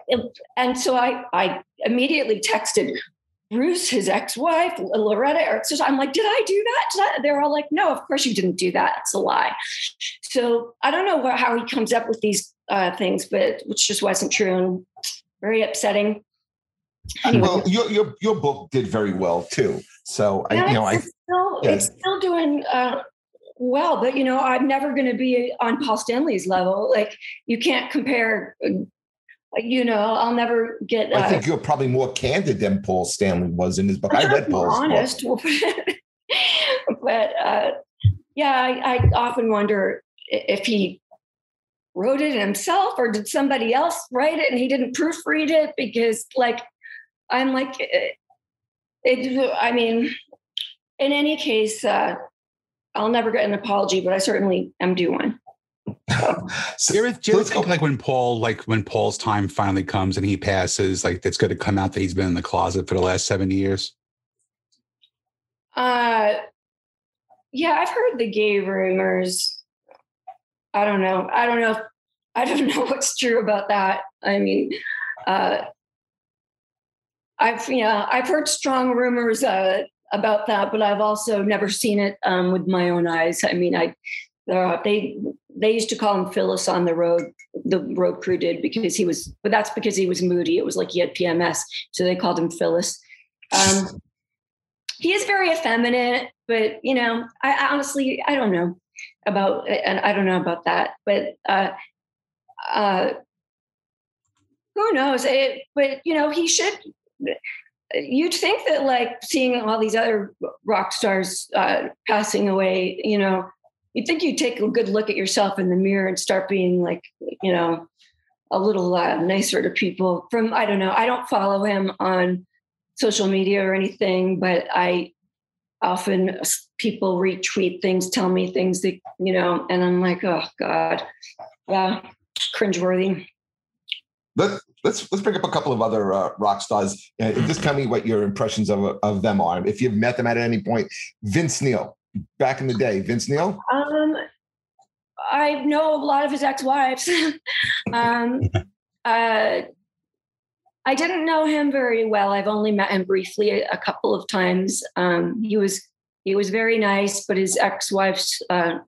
and so I I immediately texted Bruce, his ex-wife, Loretta. I'm like, did I do that? They're all like, no, of course you didn't do that. It's a lie. So I don't know what, how he comes up with these uh, things, but which just wasn't true and very upsetting. Anyway. Well, your, your your book did very well too. So I, you know, I still, yeah. it's still doing uh, well, but you know, I'm never going to be on Paul Stanley's level. Like you can't compare you know, I'll never get. I think uh, you're probably more candid than Paul Stanley was in his book. I read Paul's honest, book. but uh, yeah, I, I often wonder if he wrote it himself or did somebody else write it and he didn't proofread it because, like, I'm like, it, it I mean, in any case, uh, I'll never get an apology, but I certainly am due one so, do you ever, do you ever think like when Paul, like when Paul's time finally comes and he passes, like it's going to come out that he's been in the closet for the last 70 years? Uh, yeah, I've heard the gay rumors. I don't know. I don't know. I don't know what's true about that. I mean, uh, I've yeah, I've heard strong rumors uh, about that, but I've also never seen it um, with my own eyes. I mean, I they they used to call him Phyllis on the road. The road crew did because he was, but that's because he was moody. It was like he had PMS, so they called him Phyllis. Um, he is very effeminate, but you know, I, I, honestly I don't know about, and I don't know about that, but uh, uh, who knows? It, but you know, he should. You'd think that like seeing all these other rock stars uh, passing away, you know, you'd think you'd take a good look at yourself in the mirror and start being like, you know, a little uh, nicer to people. From I don't know, I don't follow him on social media or anything, but I often people retweet things, tell me things that you know, and I'm like, oh god, yeah, cringeworthy. Let, let's let's bring up a couple of other uh, rock stars. Uh, just tell me what your impressions of of them are. If you've met them at any point, Vince Neil back in the day? Vince Neil? Um, I know a lot of his ex-wives. um, uh, I didn't know him very well. I've only met him briefly a, couple of times. Um, he was he was very nice, but his ex-wives uh,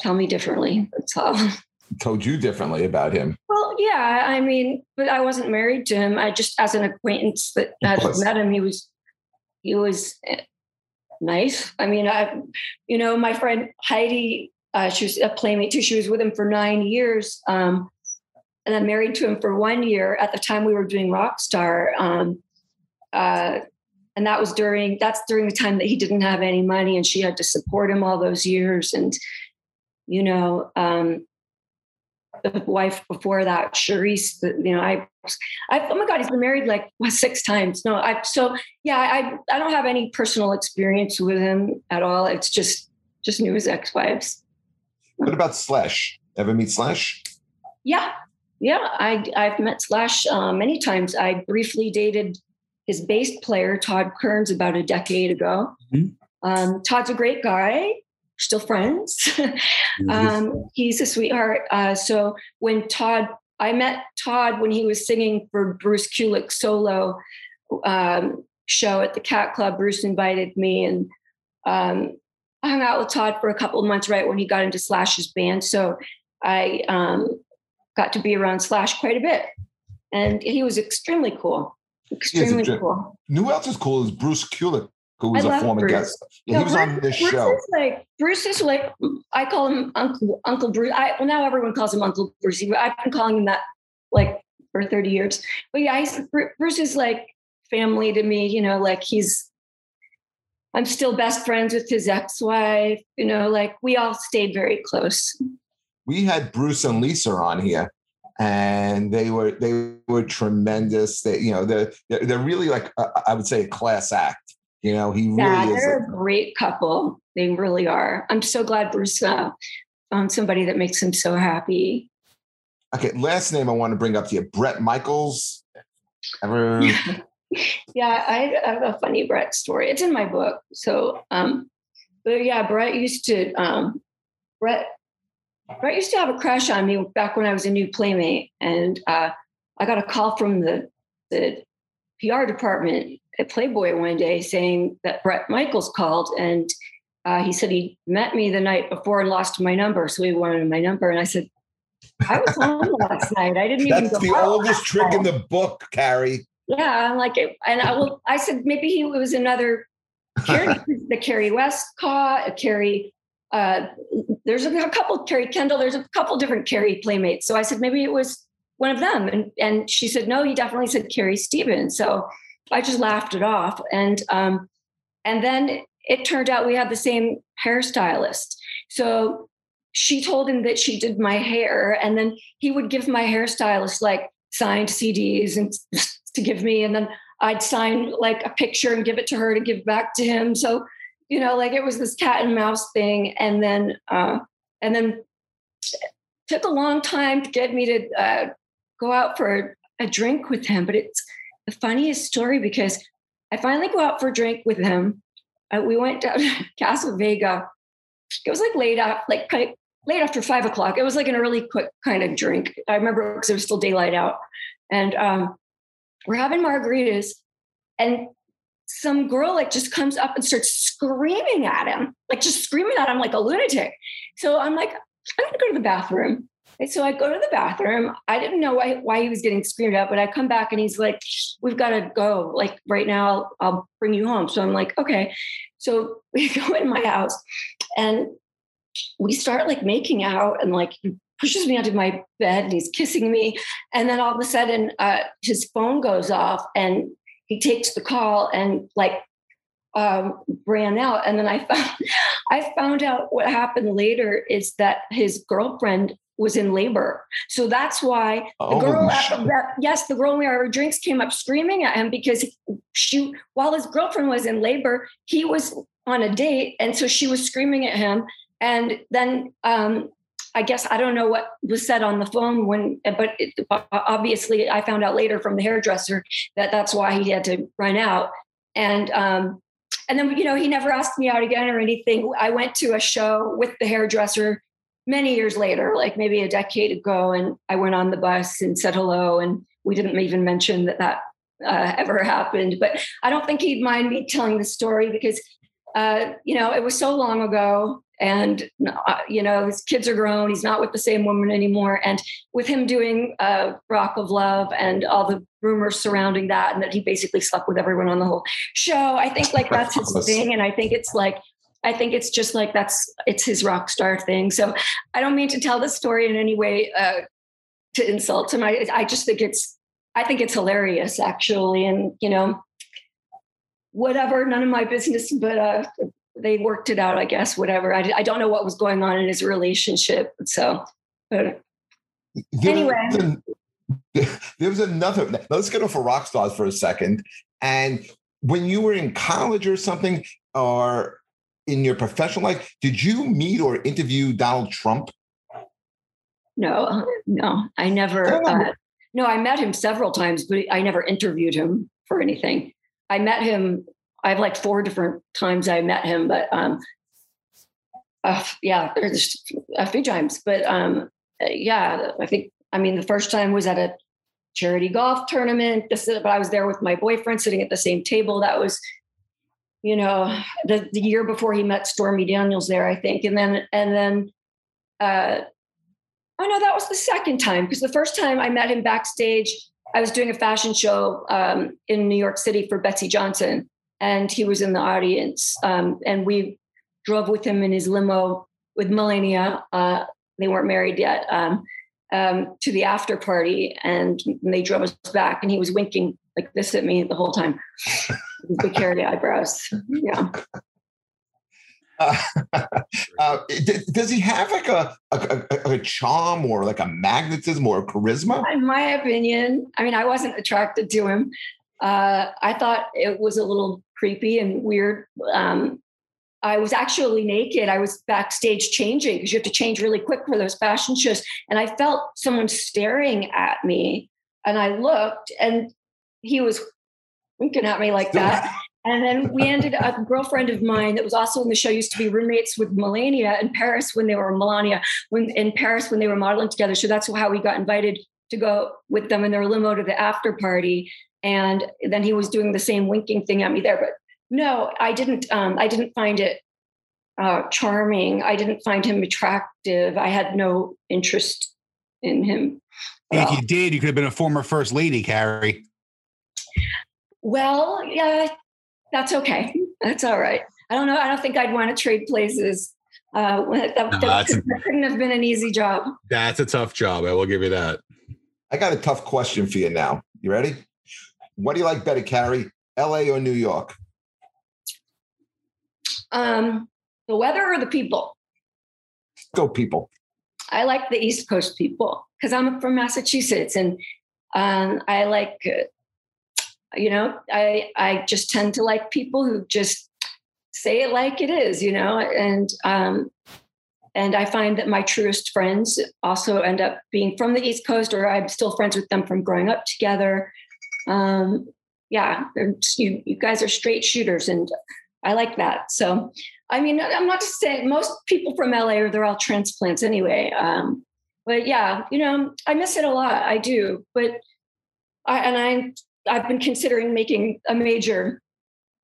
tell me differently. That's all. Told you differently about him. Well, yeah. I mean, but I wasn't married to him. I just, as an acquaintance that had met him, he was he was nice. I mean, I, you know, my friend Heidi, uh, she was a playmate too. She was with him for nine years, um, and then married to him for one year. At the time, we were doing Rockstar, um, uh, and that was during that's during the time that he didn't have any money, and she had to support him all those years. And you know, um, the wife before that, Cherise, you know, I, I, oh my God, he's been married like what, six times. No, I, so yeah, I, I don't have any personal experience with him at all. It's just, just knew his ex-wives. What about Slash? Ever meet Slash? Yeah. Yeah. I, I've met Slash uh, many times. I briefly dated his bass player, Todd Kerns, about a decade ago. Mm-hmm. Um, Todd's a great guy still friends. um, he's a sweetheart. Uh, so when Todd, I met Todd when he was singing for Bruce Kulick's solo um, show at the Cat Club. Bruce invited me and um, I hung out with Todd for a couple of months right when he got into Slash's band. So I um, got to be around Slash quite a bit. And he was extremely cool. Extremely cool. Who else is cool is Bruce Kulick who was a former Bruce. guest. Yeah, he was Bruce, on this Bruce show. Is like Bruce is like I call him Uncle Uncle Bruce. I, well, now everyone calls him Uncle Bruce. I've been calling him that like for thirty years. But yeah, Bruce is like family to me. You know, like he's. I'm still best friends with his ex-wife. You know, like we all stayed very close. We had Bruce and Lisa on here, and they were they were tremendous. They, you know, they're they're really like I would say a class act you know, he really yeah, they're a, a great couple. They really are. I'm so glad Bruce uh, found somebody that makes him so happy. Okay, last name I want to bring up to you, Bret Michaels. Ever? yeah, I have a funny Bret story. It's in my book. So, um, but yeah, Bret used to um, Bret Bret used to have a crush on me back when I was a new playmate, and uh, I got a call from the the PR department at Playboy one day saying that Bret Michaels called and uh, he said he met me the night before and lost my number. So he wanted my number. And I said, I was home last night. I didn't That's even That's the oldest trick in the book, Carrie. Yeah, I'm like, and I will. I said maybe he was another Carrie, the Carrie West call, a Carrie. Uh, there's a, a couple Carrie Kendall. There's a couple different Carrie playmates. So I said maybe it was one of them, and and she said no. He definitely said Carrie Stevens. So I just laughed it off, and um, and then it turned out we had the same hairstylist. So she told him that she did my hair, and then he would give my hairstylist like signed CDs and to give me, and then I'd sign like a picture and give it to her to give back to him. So, you know, like it was this cat and mouse thing, and then uh, and then took a long time to get me to uh, go out for a drink with him. But it's the funniest story because I finally go out for a drink with him. Uh, we went down to Casa Vega. It was like late out, like late after five o'clock. It was like an early quick kind of drink. I remember because it was still daylight out. And um, we're having margaritas. And some girl like just comes up and starts screaming at him, like just screaming at him like a lunatic. So I'm like, I'm gonna go to the bathroom. And so I go to the bathroom. I didn't know why, why he was getting screamed at, but I come back and he's like, We've got to go. Like right now, I'll, I'll bring you home. So I'm like, Okay. So we go in my house and we start like making out and like he pushes me onto my bed and he's kissing me. And then all of a sudden, uh, his phone goes off and he takes the call and like um, ran out. And then I found I found out what happened later is that his girlfriend was in labor. So that's why the girl, at, yes, the girl we our drinks came up screaming at him because she, while his girlfriend was in labor, he was on a date, and so she was screaming at him. And then um, I guess I don't know what was said on the phone when, but it, obviously I found out later from the hairdresser that that's why he had to run out. And um, and then you know he never asked me out again or anything. I went to a show with the hairdresser many years later, like maybe a decade ago, and I went on the bus and said hello, and we didn't even mention that that uh, ever happened. But I don't think he'd mind me telling the story because uh, you know it was so long ago and uh, you know his kids are grown he's not with the same woman anymore and with him doing uh, rock of love and all the rumors surrounding that and that he basically slept with everyone on the whole show i think like that's his thing and i think it's like i think it's just like that's it's his rock star thing so i don't mean to tell this story in any way uh, to insult him I, I just think it's i think it's hilarious actually and you know whatever none of my business but uh they worked it out, I guess, whatever. I, I don't know what was going on in his relationship. So, but there, anyway. There was another, let's get off of rock stars for a second. And when you were in college or something, or in your professional life, did you meet or interview Donald Trump? No, no, I never. Uh, no, I met him several times, but I never interviewed him for anything. I met him I have like four different times I met him, but um, uh, yeah, there's a few times. But um, yeah, I think I mean the first time was at a charity golf tournament. This, but I was there with my boyfriend sitting at the same table. That was, you know, the, the year before he met Stormy Daniels there, I think, and then and then. Uh, oh no, that was the second time because the first time I met him backstage, I was doing a fashion show um, in New York City for Betsey Johnson, and he was in the audience. Um, and we drove with him in his limo with Melania. Uh, they weren't married yet. Um, um, to the after party, and they drove us back, and he was winking like this at me the whole time. Big hairy eyebrows. Yeah. Uh, uh, does he have like a, a, a, charm or like a magnetism or a charisma? In my opinion, I mean, I wasn't attracted to him. Uh, I thought it was a little creepy and weird. Um, I was actually naked. I was backstage changing because you have to change really quick for those fashion shows. And I felt someone staring at me. And I looked and he was winking at me like that. And then we ended up, a girlfriend of mine that was also in the show used to be roommates with Melania in Paris when they were Melania, when in Paris when they were modeling together. So that's how we got invited to go with them in their limo to the after party. and then he was doing the same winking thing at me there. But no, I didn't. Um, I didn't find it uh, charming. I didn't find him attractive. I had no interest in him. If you did, you could have been a former first lady, Carrie. Well, yeah, that's okay. That's all right. I don't know. I don't think I'd want to trade places. Uh, that, no, that, could, that couldn't have been an easy job. That's a tough job. I will give you that. I got a tough question for you now. You ready? What do you like better, Carrie? LA or New York? Um, the weather or the people? Go people. I like the East Coast people because I'm from Massachusetts and um, I like, uh, you know, I I just tend to like people who just say it like it is, you know, and um, and I find that my truest friends also end up being from the East Coast, or I'm still friends with them from growing up together. Um, yeah, you, you guys are straight shooters, and I like that. So, I mean, I'm not saying most people from LA are they're all transplants anyway. Um, but yeah, you know, I miss it a lot. I do, but I and I I've been considering making a major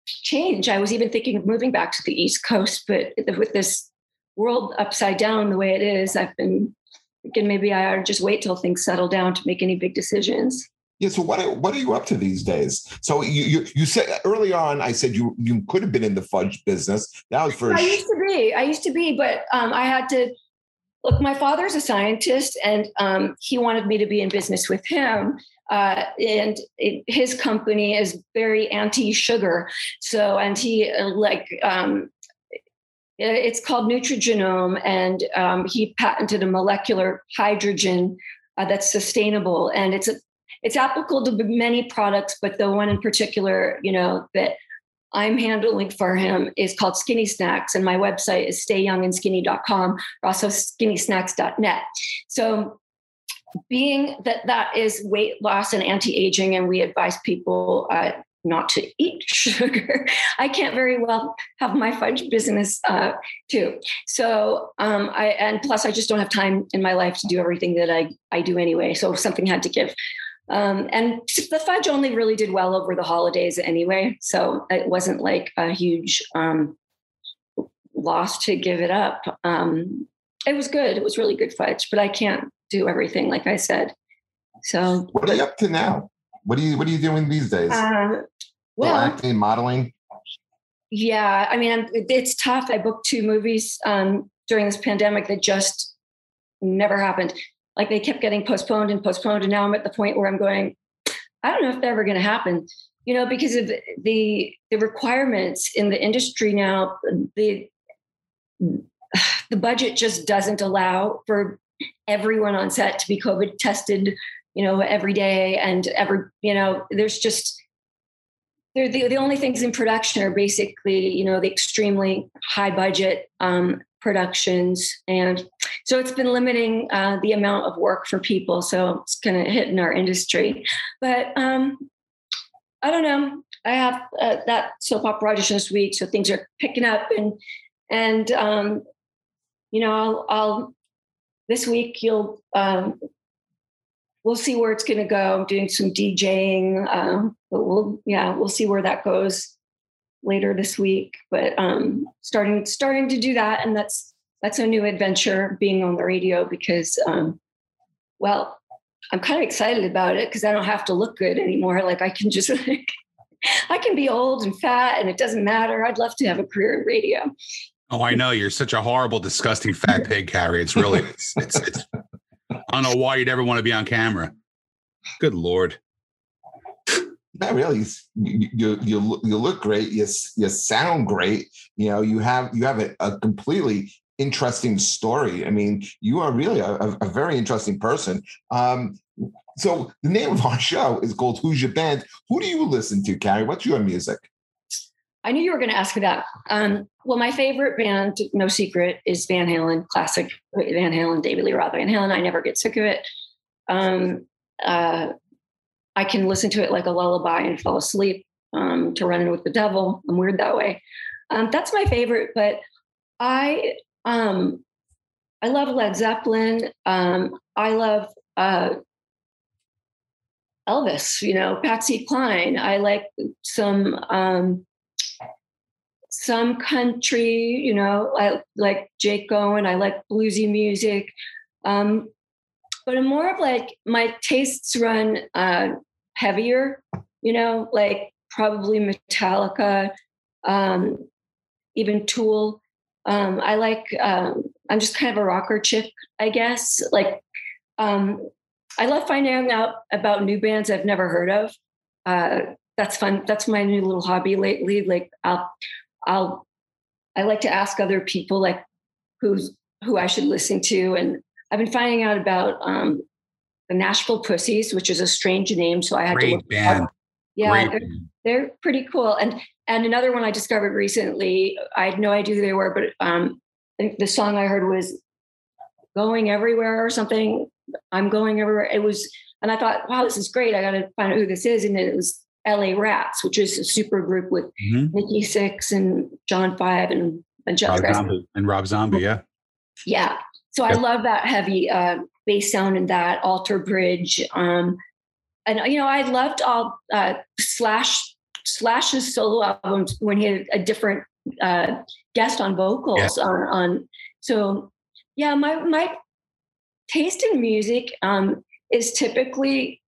change. I was even thinking of moving back to the East Coast, but with this world upside down the way it is, I've been thinking maybe I ought to just wait till things settle down to make any big decisions. Yeah. So what are, what are you up to these days? So you, you you said early on, I said you you could have been in the fudge business. That was for. I used to be. I used to be, but um, I had to. Look, my father's a scientist, and um, he wanted me to be in business with him. Uh, and it, his company is very anti-sugar. So, and he uh, like um, it's called Nutrigenome, and um, he patented a molecular hydrogen uh, that's sustainable, and it's a it's applicable to many products, but the one in particular, you know, that I'm handling for him is called Skinny Snacks, and my website is stayyoungandskinny.com or also skinnysnacks.net. So, being that that is weight loss and anti-aging, and we advise people uh, not to eat sugar, I can't very well have my fudge business uh, too. So, um, I and plus, I just don't have time in my life to do everything that I I do anyway. So, something had to give. Um, and the fudge only really did well over the holidays anyway. So it wasn't like a huge um, loss to give it up. Um, it was good. It was really good fudge, but I can't do everything, like I said. So what are you up to now? What are you What are you doing these days? Uh, well, acting, modeling. Yeah, I mean, it's tough. I booked two movies um, during this pandemic that just never happened like they kept getting postponed and postponed and now i'm at the point where i'm going i don't know if they're ever going to happen you know because of the the requirements in the industry now the the budget just doesn't allow for everyone on set to be covid tested you know every day and every you know there's just they're the, the only things in production are basically you know the extremely high budget um, productions. And so it's been limiting uh, the amount of work for people. So it's kind of hitting our industry. But um, i don't know. I have uh, that soap opera audition this week so things are picking up and and um, you know i'll, I'll this week you'll um, we'll see where it's going to go i'm doing some djing um, but we'll yeah we'll see where that goes later this week. But um, starting starting to do that, and that's that's a new adventure being on the radio because, um, well, I'm kind of excited about it because I don't have to look good anymore. Like I can just like, I can be old and fat, and it doesn't matter. I'd love to have a career in radio. Oh, I know you're such a horrible, disgusting fat pig, Carrie. It's really, it's, it's, it's I don't know why you'd ever want to be on camera. Good lord. Not really. You, you you you look great. You you sound great. You know you have you have a, a completely interesting story. I mean, you are really a, a very interesting person. Um, so the name of our show is called Who's Your Band? Who do you listen to, Carrie? What's your music? I knew you were going to ask me that. Um, well, my favorite band, no secret, is Van Halen, classic Van Halen, David Lee Roth Van Halen. I never get sick of it. Um, uh, I can listen to it like a lullaby and fall asleep um, to run with the devil. I'm weird that way. Um, that's my favorite, but I um, I love Led Zeppelin. Um, I love uh, Elvis, you know, Patsy Cline. I like some um, some country, you know, I like Jake Owen. I like bluesy music. Um, but I'm more of like my tastes run uh, heavier, you know, like probably Metallica, um, even Tool. Um, I like, um, I'm just kind of a rocker chick, I guess. Like, um, I love finding out about new bands I've never heard of. Uh, that's fun. That's my new little hobby lately. Like, I'll, I'll, I like to ask other people like who's who I should listen to, and I've been finding out about um, the Nashville Pussies, which is a strange name. So I had Great to look band. Yeah, they're, they're, pretty cool. And and another one I discovered recently, I had no idea who they were, but um, the song I heard was "Going Everywhere" or something. I'm going everywhere. It was, and I thought, wow, this is great. I got to find out who this is. And it was L.A. Rats, which is a super group with mm-hmm. Nikki Sixx and John Five and and Rob Zombie. and Rob Zombie. Yeah, yeah. So I love that heavy uh, bass sound and that alter bridge. Um, and you know, I loved all uh, Slash Slash's solo albums when he had a different uh, guest on vocals on, on. So yeah, my my taste in music um, is typically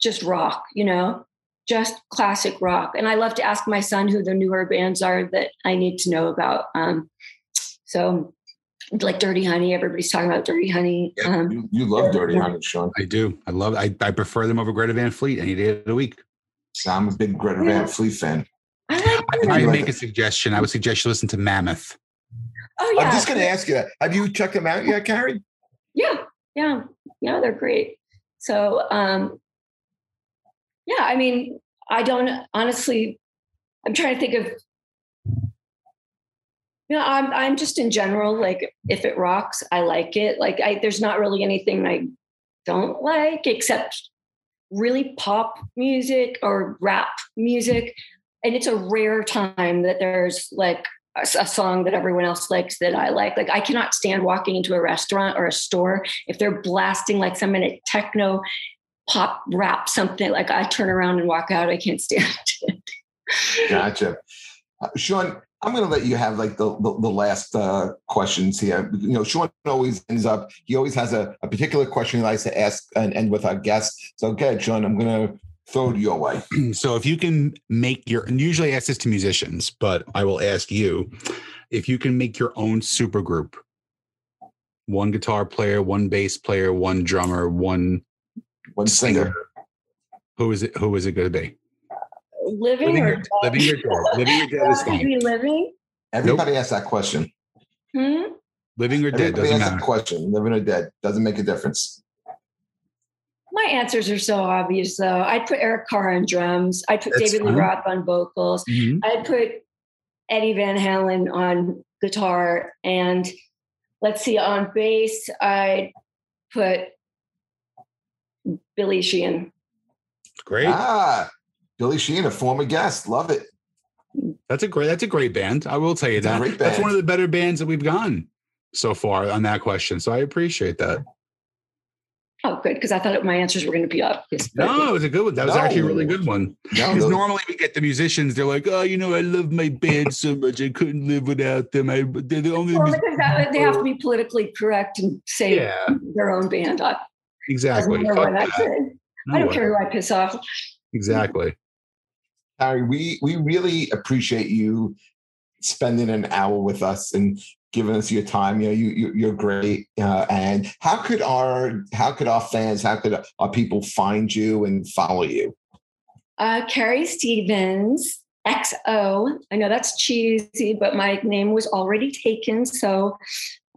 just rock. You know, just classic rock. And I love to ask my son who the newer bands are that I need to know about. Um, so like Dirty Honey. Everybody's talking about Dirty Honey. Yeah, um, you, you, love Dirty Honey, Sean. I do. I love. I, I prefer them over Greta Van Fleet any day of the week. So I'm a big Greta yeah. Van Fleet fan. I like. I, I make a suggestion. I would suggest you listen to Mammoth. Oh yeah. I'm just going to ask you that. Have you checked them out yet, Carrie? Yeah, yeah, yeah. They're great. So, um, yeah. I mean, I don't honestly. I'm trying to think of you know, I'm I'm just in general like if it rocks, I like it. Like I there's not really anything I don't like except really pop music or rap music. And it's a rare time that there's like a, song that everyone else likes that I like. Like I cannot stand walking into a restaurant or a store if they're blasting like some minute techno pop rap something. Like I turn around and walk out. I can't stand it. gotcha. Uh, Sean, I'm going to let you have like the the, the last uh, questions here. You know, Sean always ends up. He always has a, a particular question he likes to ask and end with our guests. So, okay, Sean, I'm going to throw it your way. So, if you can make your, and usually I ask this to musicians, but I will ask you, if you can make your own super group, one guitar player, one bass player, one drummer, one one singer. singer who is it? Who is it going to be? living, living or dead? Living or dead? living or dead is fine. living? Everybody nope. asks that question. Hmm? Living or dead Everybody doesn't matter. question. Living or dead doesn't make a difference. My answers are so obvious, though. I'd put Eric Carr on drums. I'd put That's David Lee Roth on vocals. Mm-hmm. I'd put Eddie Van Halen on guitar. And let's see, on bass, I'd put Billy Sheehan. Great. Ah, Billy Sheehan, a former guest. Love it. That's a great. That's a great band. I will tell you that. That's one of the better bands that we've gone so far on that question. So I appreciate that. Oh, good, because I thought my answers were going to be obvious. No, it was a good one. That was no. actually a really good one. Because no, normally we get the musicians, they're like, "Oh, you know, I love my band so much, I couldn't live without them." I, they're the only. Well, because that, they have to be politically correct and say yeah. their own band. I, exactly. I, I, I don't care who I piss off. Exactly. Harry, we we really appreciate you spending an hour with us and giving us your time. You know, you, you are great. Uh, and how could our how could our fans, how could our people find you and follow you? Uh, Carrie Stevens, XO. I know that's cheesy, but my name was already taken. So,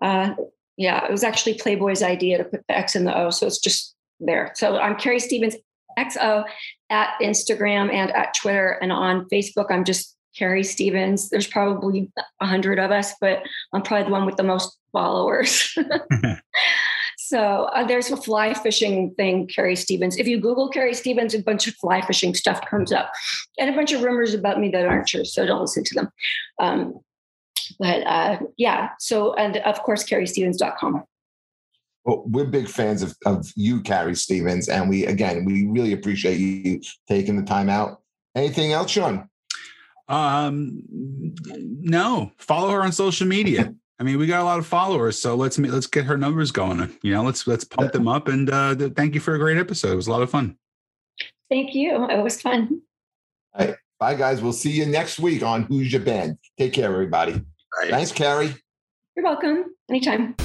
uh, yeah, it was actually Playboy's idea to put the X and the O. So it's just there. So I'm Carrie Stevens, XO at Instagram and at Twitter and on Facebook. I'm just Carrie Stevens. There's probably a hundred of us, but I'm probably the one with the most followers. so uh, there's a fly fishing thing, Carrie Stevens. If you Google Carrie Stevens, a bunch of fly fishing stuff comes up, and a bunch of rumors about me that aren't true. So don't listen to them. Um, but uh, yeah, so and of course, CarrieStevens.com. Well, we're big fans of, of you, Carrie Stevens, and we again we really appreciate you taking the time out. Anything else, Sean? Um, no. Follow her on social media. I mean, we got a lot of followers, so let's let's get her numbers going. You know, let's let's pump them up. And uh, thank you for a great episode. It was a lot of fun. Thank you. It was fun. All right. Bye, guys. We'll see you next week on Who's Your Band. Take care, everybody. Right. Thanks, Carrie. You're welcome. Anytime.